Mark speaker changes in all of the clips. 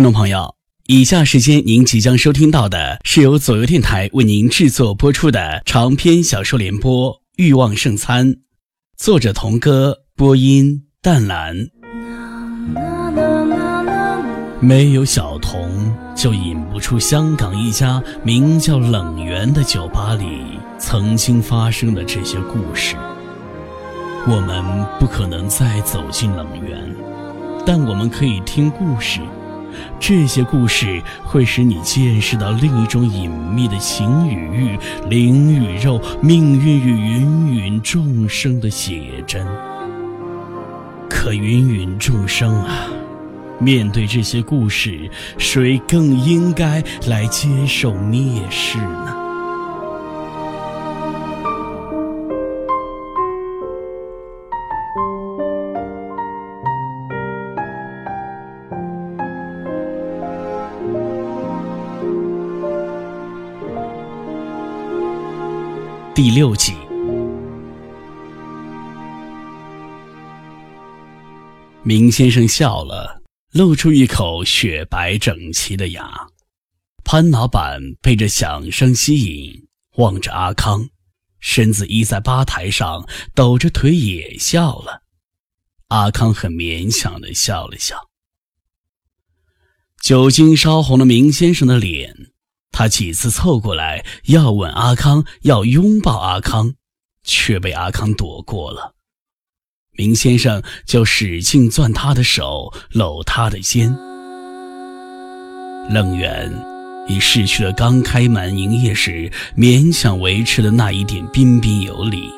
Speaker 1: 听众朋友，以下时间您即将收听到的是由左右电台为您制作播出的长篇小说联播《欲望圣餐》，作者童歌，播音淡蓝。没有小童，就引不出香港一家名叫冷源的酒吧里曾经发生的这些故事。我们不可能再走进冷源，但我们可以听故事。这些故事会使你见识到另一种隐秘的情与欲、灵与肉、命运与芸芸众生的写真。可芸芸众生啊，面对这些故事，谁更应该来接受蔑视呢？第六集，明先生笑了，露出一口雪白整齐的牙。潘老板被这响声吸引，望着阿康，身子依在吧台上，抖着腿也笑了。阿康很勉强的笑了笑。酒精烧红了明先生的脸。他几次凑过来要吻阿康，要拥抱阿康，却被阿康躲过了。明先生就使劲攥他的手，搂他的肩。冷园已失去了刚开门营业时勉强维持的那一点彬彬有礼，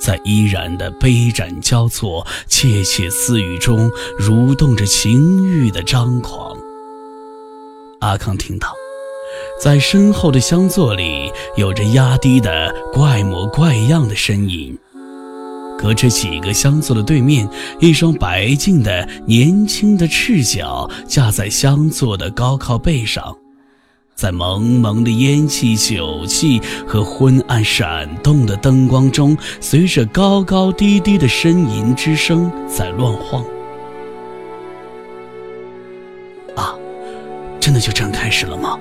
Speaker 1: 在依然的杯盏交错、窃窃私语中，蠕动着情欲的张狂。阿康听到。在身后的厢座里，有着压低的怪模怪样的身影。隔着几个厢座的对面，一双白净的年轻的赤脚架在厢座的高靠背上，在蒙蒙的烟气、酒气和昏暗闪动的灯光中，随着高高低低的呻吟之声在乱晃。啊，真的就这样开始了吗？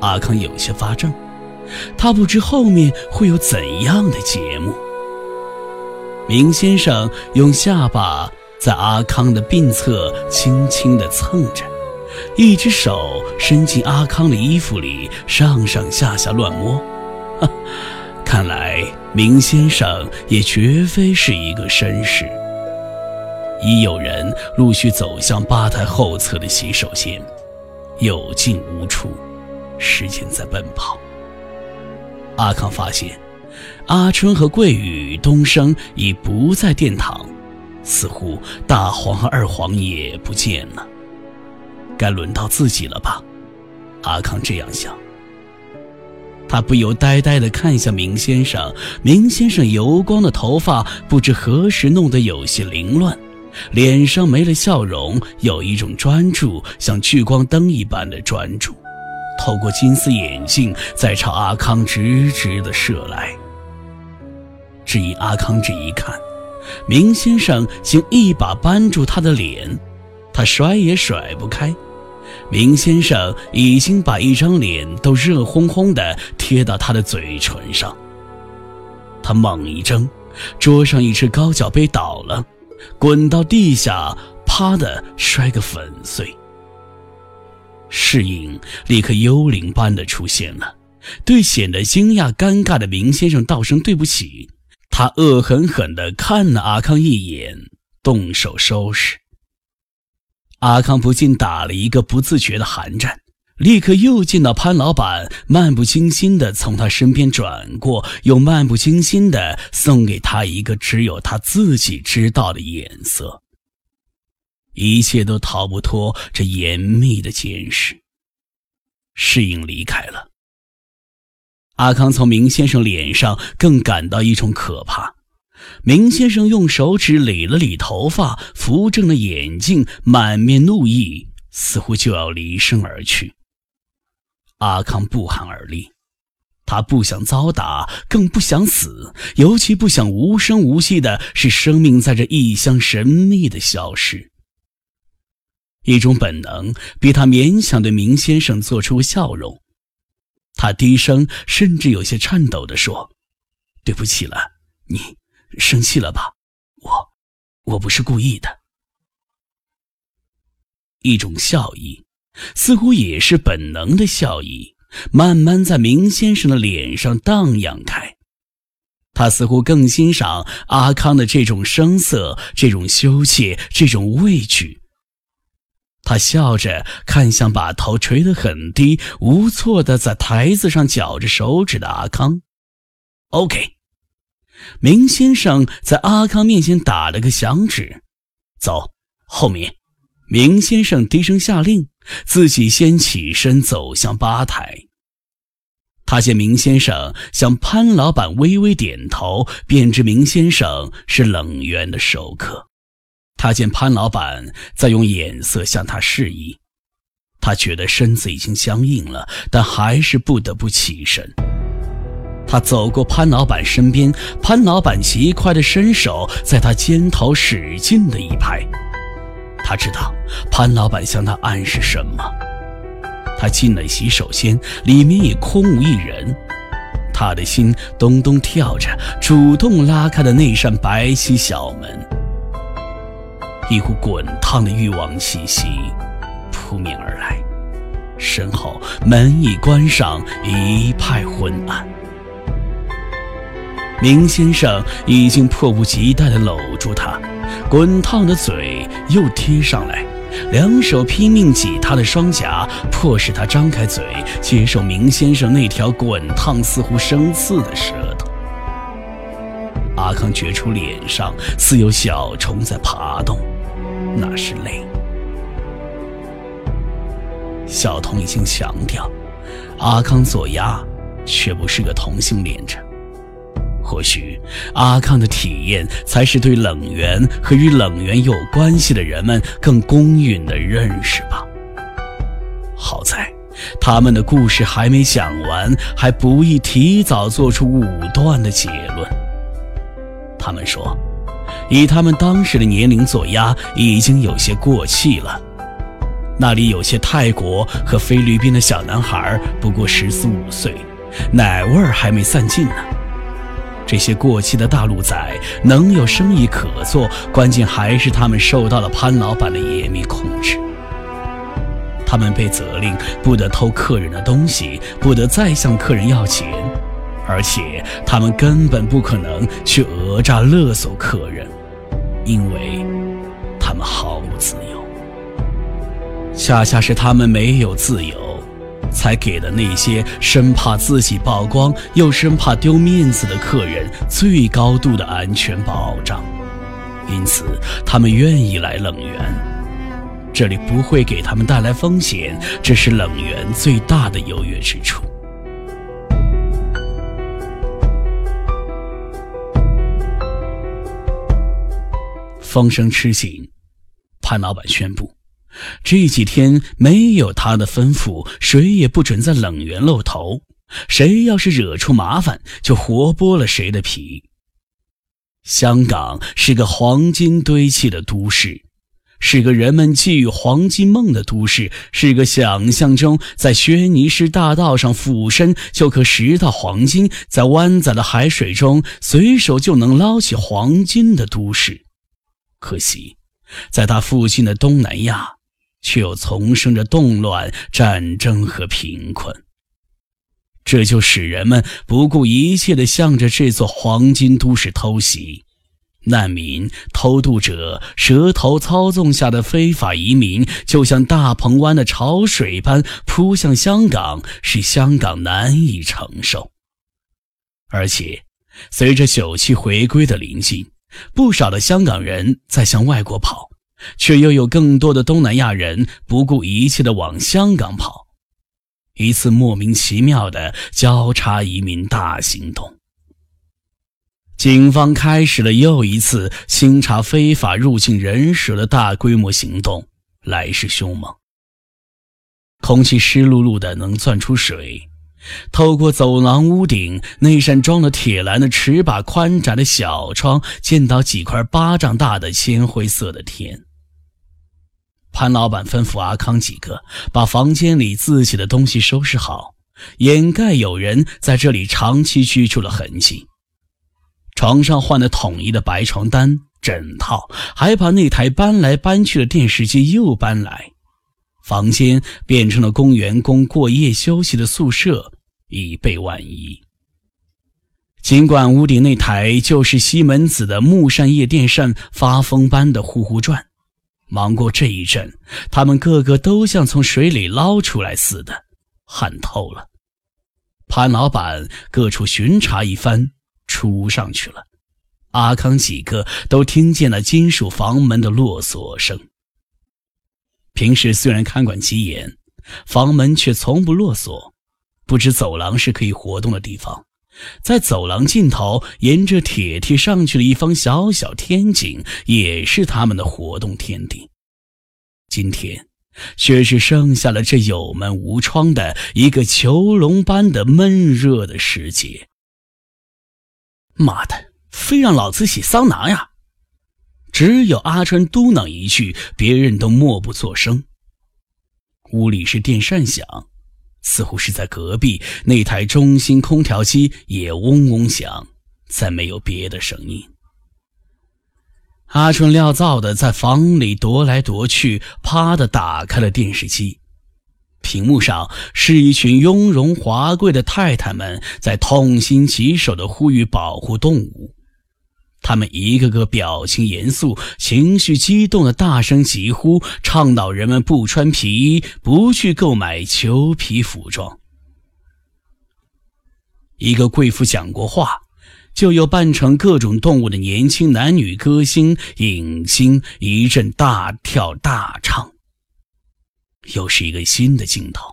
Speaker 1: 阿康有些发怔，他不知后面会有怎样的节目。明先生用下巴在阿康的鬓侧轻轻地蹭着，一只手伸进阿康的衣服里，上上下下乱摸。看来明先生也绝非是一个绅士。已有人陆续走向吧台后侧的洗手间，有进无出。时间在奔跑。阿康发现，阿春和桂雨、东升已不在殿堂，似乎大黄和二黄也不见了。该轮到自己了吧？阿康这样想。他不由呆呆地看向明先生。明先生油光的头发不知何时弄得有些凌乱，脸上没了笑容，有一种专注，像聚光灯一般的专注。透过金丝眼镜，在朝阿康直直的射来。只因阿康这一看，明先生竟一把扳住他的脸，他甩也甩不开。明先生已经把一张脸都热烘烘的贴到他的嘴唇上。他猛一睁，桌上一只高脚杯倒了，滚到地下，啪的摔个粉碎。侍应立刻幽灵般的出现了，对显得惊讶尴尬的明先生道声对不起。他恶狠狠地看了阿康一眼，动手收拾。阿康不禁打了一个不自觉的寒战，立刻又见到潘老板漫不经心地从他身边转过，又漫不经心地送给他一个只有他自己知道的眼色。一切都逃不脱这严密的监视。适应离开了。阿康从明先生脸上更感到一种可怕。明先生用手指理了理头发，扶正了眼镜，满面怒意，似乎就要离身而去。阿康不寒而栗，他不想遭打，更不想死，尤其不想无声无息的使生命在这异乡神秘的消失。一种本能逼他勉强对明先生做出笑容。他低声，甚至有些颤抖地说：“对不起了，你生气了吧？我，我不是故意的。”一种笑意，似乎也是本能的笑意，慢慢在明先生的脸上荡漾开。他似乎更欣赏阿康的这种声色，这种羞怯，这种畏惧。他笑着看向把头垂得很低、无措的在台子上绞着手指的阿康。OK，明先生在阿康面前打了个响指：“走，后面。”明先生低声下令，自己先起身走向吧台。他见明先生向潘老板微微点头，便知明先生是冷源的熟客。他见潘老板在用眼色向他示意，他觉得身子已经僵硬了，但还是不得不起身。他走过潘老板身边，潘老板极快地伸手在他肩头使劲的一拍。他知道潘老板向他暗示什么。他进了洗手间，里面也空无一人。他的心咚咚跳着，主动拉开了那扇白皙小门。一股滚烫的欲望气息扑面而来，身后门一关上，一派昏暗。明先生已经迫不及待地搂住她，滚烫的嘴又贴上来，两手拼命挤她的双颊，迫使她张开嘴接受明先生那条滚烫似乎生刺的舌头。阿康觉出脸上似有小虫在爬动，那是泪。小童已经强调，阿康做鸭，却不是个同性恋者。或许阿康的体验才是对冷源和与冷源有关系的人们更公允的认识吧。好在他们的故事还没讲完，还不宜提早做出武断的结论。他们说，以他们当时的年龄做鸭已经有些过气了。那里有些泰国和菲律宾的小男孩，不过十四五岁，奶味儿还没散尽呢。这些过气的大陆仔能有生意可做，关键还是他们受到了潘老板的严密控制。他们被责令不得偷客人的东西，不得再向客人要钱，而且他们根本不可能去讹诈勒索客人，因为他们毫无自由。恰恰是他们没有自由。才给了那些生怕自己曝光又生怕丢面子的客人最高度的安全保障，因此他们愿意来冷源。这里不会给他们带来风险，这是冷源最大的优越之处。风声吃紧，潘老板宣布。这几天没有他的吩咐，谁也不准在冷园露头。谁要是惹出麻烦，就活剥了谁的皮。香港是个黄金堆砌的都市，是个人们寄予黄金梦的都市，是个想象中在轩尼诗大道上俯身就可拾到黄金，在湾仔的海水中随手就能捞起黄金的都市。可惜，在他附近的东南亚。却又丛生着动乱、战争和贫困，这就使人们不顾一切地向着这座黄金都市偷袭。难民、偷渡者、蛇头操纵下的非法移民，就像大鹏湾的潮水般扑向香港，使香港难以承受。而且，随着九七回归的临近，不少的香港人在向外国跑。却又有更多的东南亚人不顾一切地往香港跑，一次莫名其妙的交叉移民大行动。警方开始了又一次清查非法入境人士的大规模行动，来势凶猛。空气湿漉漉的，能钻出水。透过走廊屋顶那扇装了铁栏的尺把宽窄的小窗，见到几块巴掌大的铅灰色的天。潘老板吩咐阿康几个把房间里自己的东西收拾好，掩盖有人在这里长期居住的痕迹。床上换了统一的白床单、枕套，还把那台搬来搬去的电视机又搬来。房间变成了供员工过夜休息的宿舍，以备万一。尽管屋顶那台就是西门子的木扇叶电扇发疯般的呼呼转。忙过这一阵，他们个个都像从水里捞出来似的，汗透了。潘老板各处巡查一番，出上去了。阿康几个都听见了金属房门的落锁声。平时虽然看管极严，房门却从不落锁。不知走廊是可以活动的地方。在走廊尽头，沿着铁梯上去了一方小小天井，也是他们的活动天地。今天，却是剩下了这有门无窗的一个囚笼般的闷热的时节。妈的，非让老子洗桑拿呀！只有阿春嘟囔一句，别人都默不作声。屋里是电扇响。似乎是在隔壁那台中心空调机也嗡嗡响，再没有别的声音。阿春料造的在房里踱来踱去，啪的打开了电视机，屏幕上是一群雍容华贵的太太们在痛心疾首的呼吁保护动物。他们一个个表情严肃、情绪激动的大声疾呼，倡导人们不穿皮衣、不去购买裘皮服装。一个贵妇讲过话，就有扮成各种动物的年轻男女歌星、影星一阵大跳大唱。又是一个新的镜头，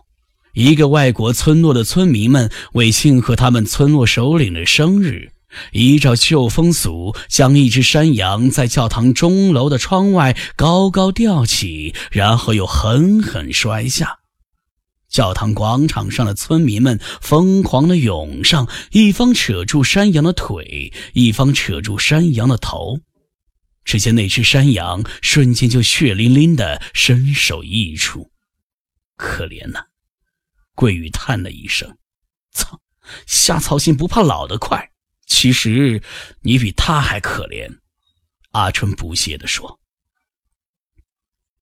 Speaker 1: 一个外国村落的村民们为庆贺他们村落首领的生日。依照旧风俗，将一只山羊在教堂钟楼的窗外高高吊起，然后又狠狠摔下。教堂广场上的村民们疯狂地涌上，一方扯住山羊的腿，一方扯住山羊的头。只见那只山羊瞬间就血淋淋地身首异处。可怜呐！桂玉叹了一声：“操，瞎操心不怕老得快。”其实，你比他还可怜。”阿春不屑地说。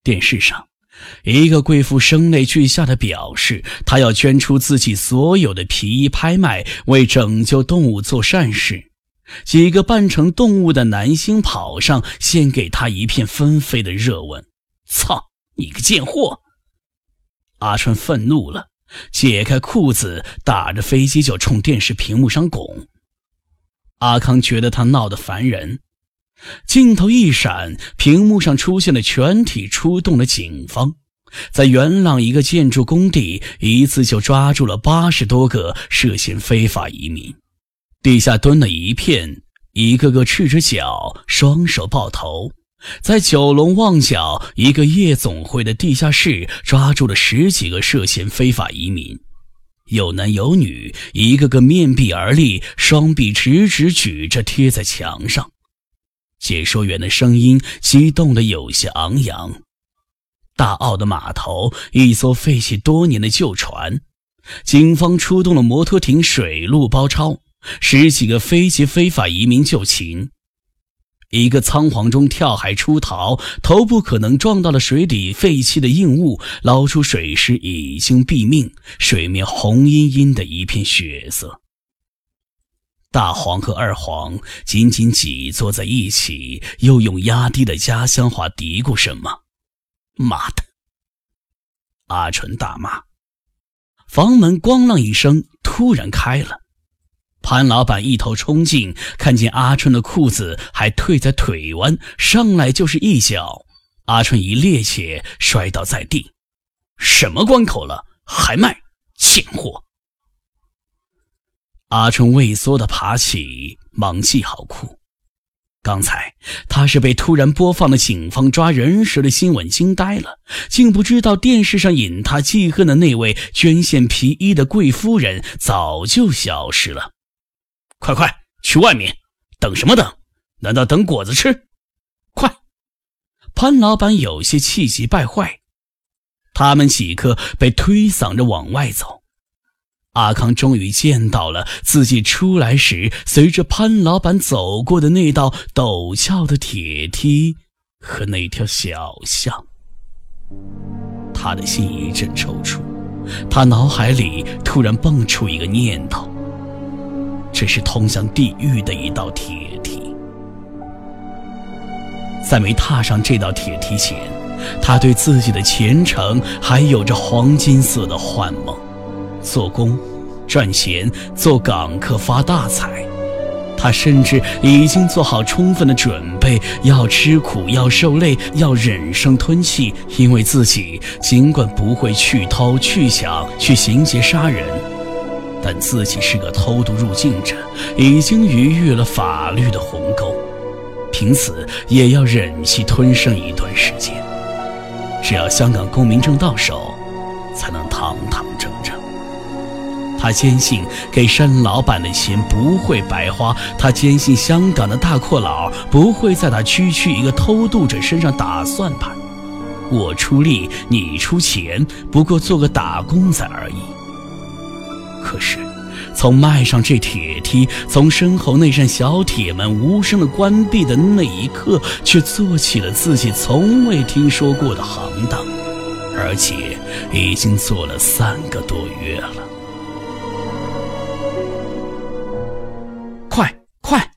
Speaker 1: 电视上，一个贵妇声泪俱下的表示，她要捐出自己所有的皮衣拍卖，为拯救动物做善事。几个扮成动物的男星跑上，先给她一片纷飞的热吻。操你个贱货！阿春愤怒了，解开裤子，打着飞机就冲电视屏幕上拱。阿康觉得他闹得烦人，镜头一闪，屏幕上出现了全体出动的警方，在元朗一个建筑工地，一次就抓住了八十多个涉嫌非法移民。地下蹲了一片，一个个赤着脚，双手抱头。在九龙旺角一个夜总会的地下室，抓住了十几个涉嫌非法移民。有男有女，一个个面壁而立，双臂直直举着贴在墙上。解说员的声音激动的有些昂扬。大澳的码头，一艘废弃多年的旧船，警方出动了摩托艇，水陆包抄，十几个飞机非法移民就擒。一个仓皇中跳海出逃，头部可能撞到了水底废弃的硬物，捞出水时已经毙命，水面红茵茵的一片血色。大黄和二黄紧紧挤坐在一起，又用压低的家乡话嘀咕什么：“妈的！”阿纯大骂。房门咣啷一声突然开了。潘老板一头冲进，看见阿春的裤子还退在腿弯，上来就是一脚。阿春一趔趄，摔倒在地。什么关口了，还卖贱货！阿春畏缩的爬起，忙系好裤。刚才他是被突然播放的警方抓人时的新闻惊呆了，竟不知道电视上引他记恨的那位捐献皮衣的贵夫人早就消失了。快快去外面，等什么等？难道等果子吃？快！潘老板有些气急败坏。他们几个被推搡着往外走。阿康终于见到了自己出来时随着潘老板走过的那道陡峭的铁梯和那条小巷。他的心一阵抽搐，他脑海里突然蹦出一个念头：这是通向地狱的一道铁梯。在没踏上这道铁梯前，他对自己的前程还有着黄金色的幻梦，做工、赚钱、做港客发大财。他甚至已经做好充分的准备，要吃苦，要受累，要忍声吞气，因为自己尽管不会去偷、去抢、去行劫杀人，但自己是个偷渡入境者，已经逾越了法律的鸿沟，凭此也要忍气吞声一段时间。只要香港公民证到手，才能堂堂正正。他坚信给山老板的钱不会白花，他坚信香港的大阔佬不会在他区区一个偷渡者身上打算盘。我出力，你出钱，不过做个打工仔而已。可是，从迈上这铁梯，从身后那扇小铁门无声的关闭的那一刻，却做起了自己从未听说过的行当，而且已经做了三个多月了。快快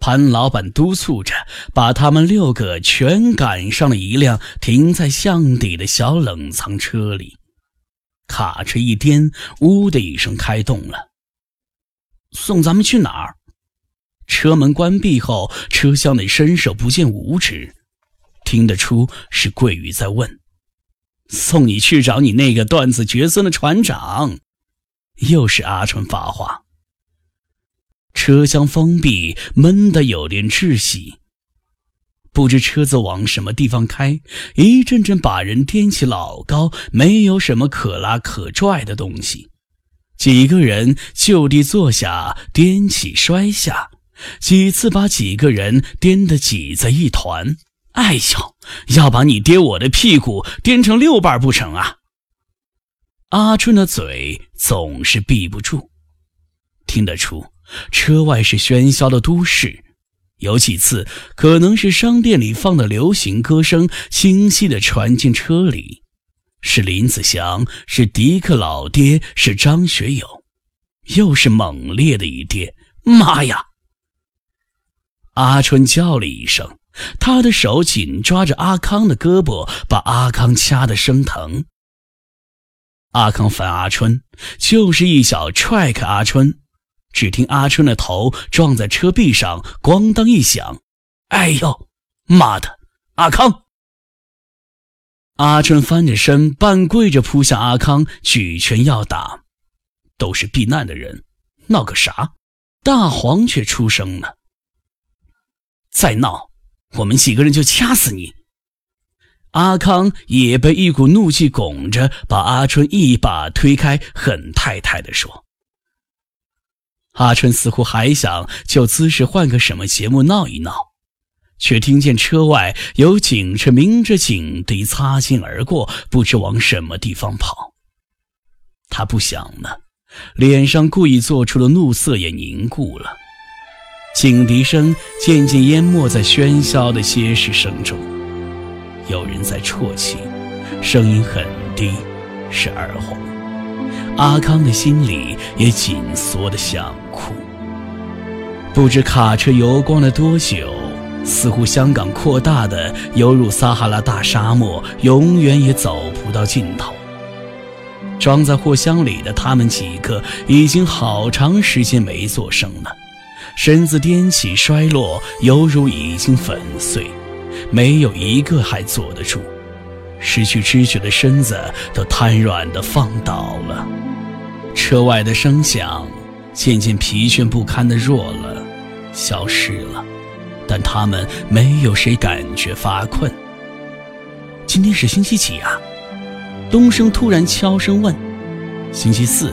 Speaker 1: 潘老板督促着，把他们六个全赶上了一辆停在巷底的小冷藏车里。卡车一颠，呜的一声开动了。送咱们去哪儿？车门关闭后，车厢内伸手不见五指，听得出是桂宇在问：“送你去找你那个断子绝孙的船长。”又是阿春发话。车厢封闭，闷得有点窒息。不知车子往什么地方开，一阵阵把人颠起老高，没有什么可拉可拽的东西。几个人就地坐下，颠起摔下，几次把几个人颠得挤在一团。哎呦，要把你爹我的屁股颠成六瓣不成啊！阿春的嘴总是闭不住，听得出。车外是喧嚣的都市，有几次可能是商店里放的流行歌声清晰地传进车里，是林子祥，是迪克老爹，是张学友，又是猛烈的一跌。妈呀！阿春叫了一声，他的手紧抓着阿康的胳膊，把阿康掐得生疼。阿康烦阿春，就是一脚踹开阿春。只听阿春的头撞在车壁上，咣当一响。哎呦，妈的！阿康！阿春翻着身，半跪着扑向阿康，举拳要打。都是避难的人，闹个啥？大黄却出声了：“再闹，我们几个人就掐死你！”阿康也被一股怒气拱着，把阿春一把推开，狠太太地说。阿春似乎还想就姿势换个什么节目闹一闹，却听见车外有警车鸣着警笛擦肩而过，不知往什么地方跑。他不想呢，脸上故意做出的怒色也凝固了。警笛声渐渐淹没在喧嚣的歇息声中，有人在啜泣，声音很低，是二红。阿康的心里也紧缩的想哭。不知卡车游逛了多久，似乎香港扩大的犹如撒哈拉大沙漠，永远也走不到尽头。装在货箱里的他们几个已经好长时间没做声了，身子颠起摔落，犹如已经粉碎，没有一个还坐得住。失去知觉的身子都瘫软的放倒了。车外的声响渐渐疲倦不堪的弱了，消失了，但他们没有谁感觉发困。今天是星期几啊？东升突然悄声问。星期四，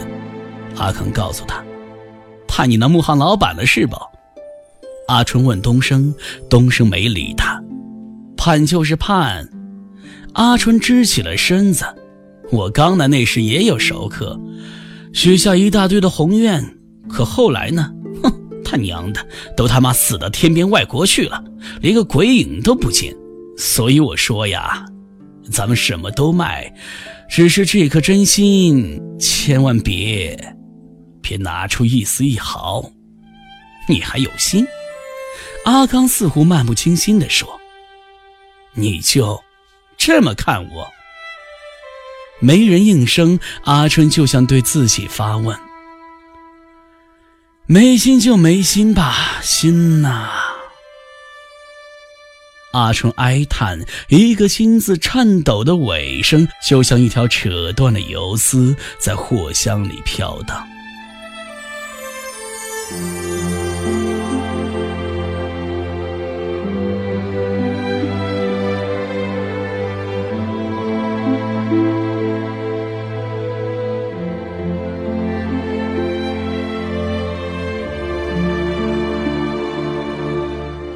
Speaker 1: 阿康告诉他，怕你那木行老板了是不？阿春问东升，东升没理他。盼就是盼。阿春支起了身子。我刚来那时也有熟客，许下一大堆的宏愿。可后来呢？哼，他娘的，都他妈死到天边外国去了，连个鬼影都不见。所以我说呀，咱们什么都卖，只是这颗真心，千万别，别拿出一丝一毫。你还有心？阿刚似乎漫不经心地说：“你就这么看我？”没人应声，阿春就像对自己发问：“没心就没心吧，心呐！”阿春哀叹，一个心字颤抖的尾声，就像一条扯断的游丝，在货箱里飘荡。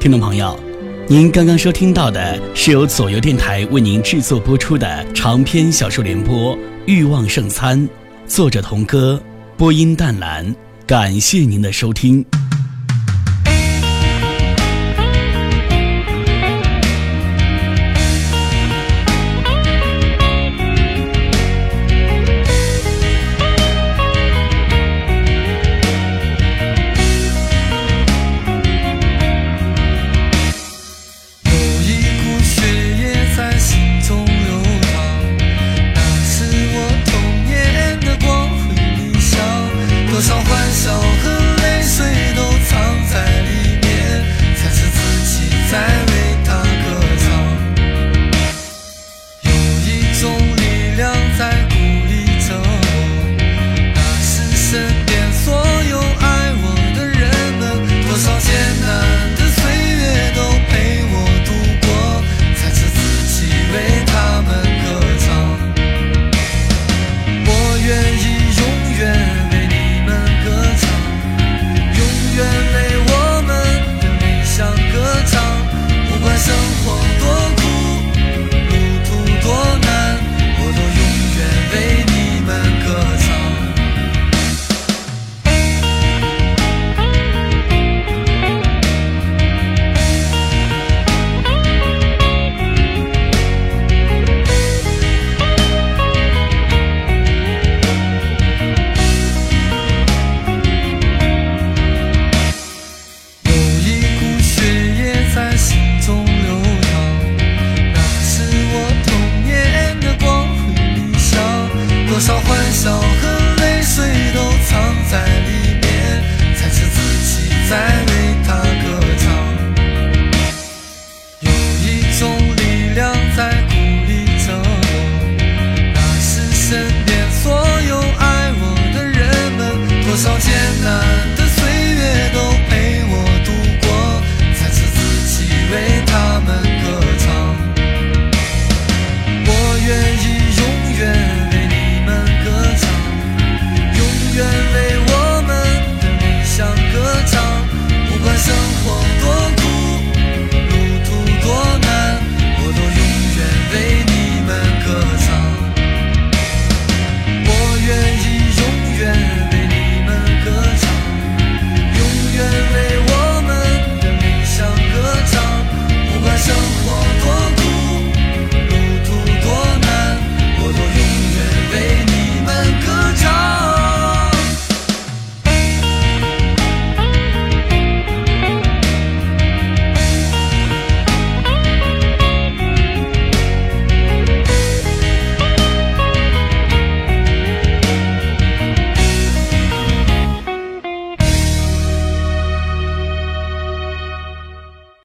Speaker 1: 听众朋友，您刚刚收听到的是由左右电台为您制作播出的长篇小说联播《欲望圣餐》，作者童歌，播音淡蓝，感谢您的收听。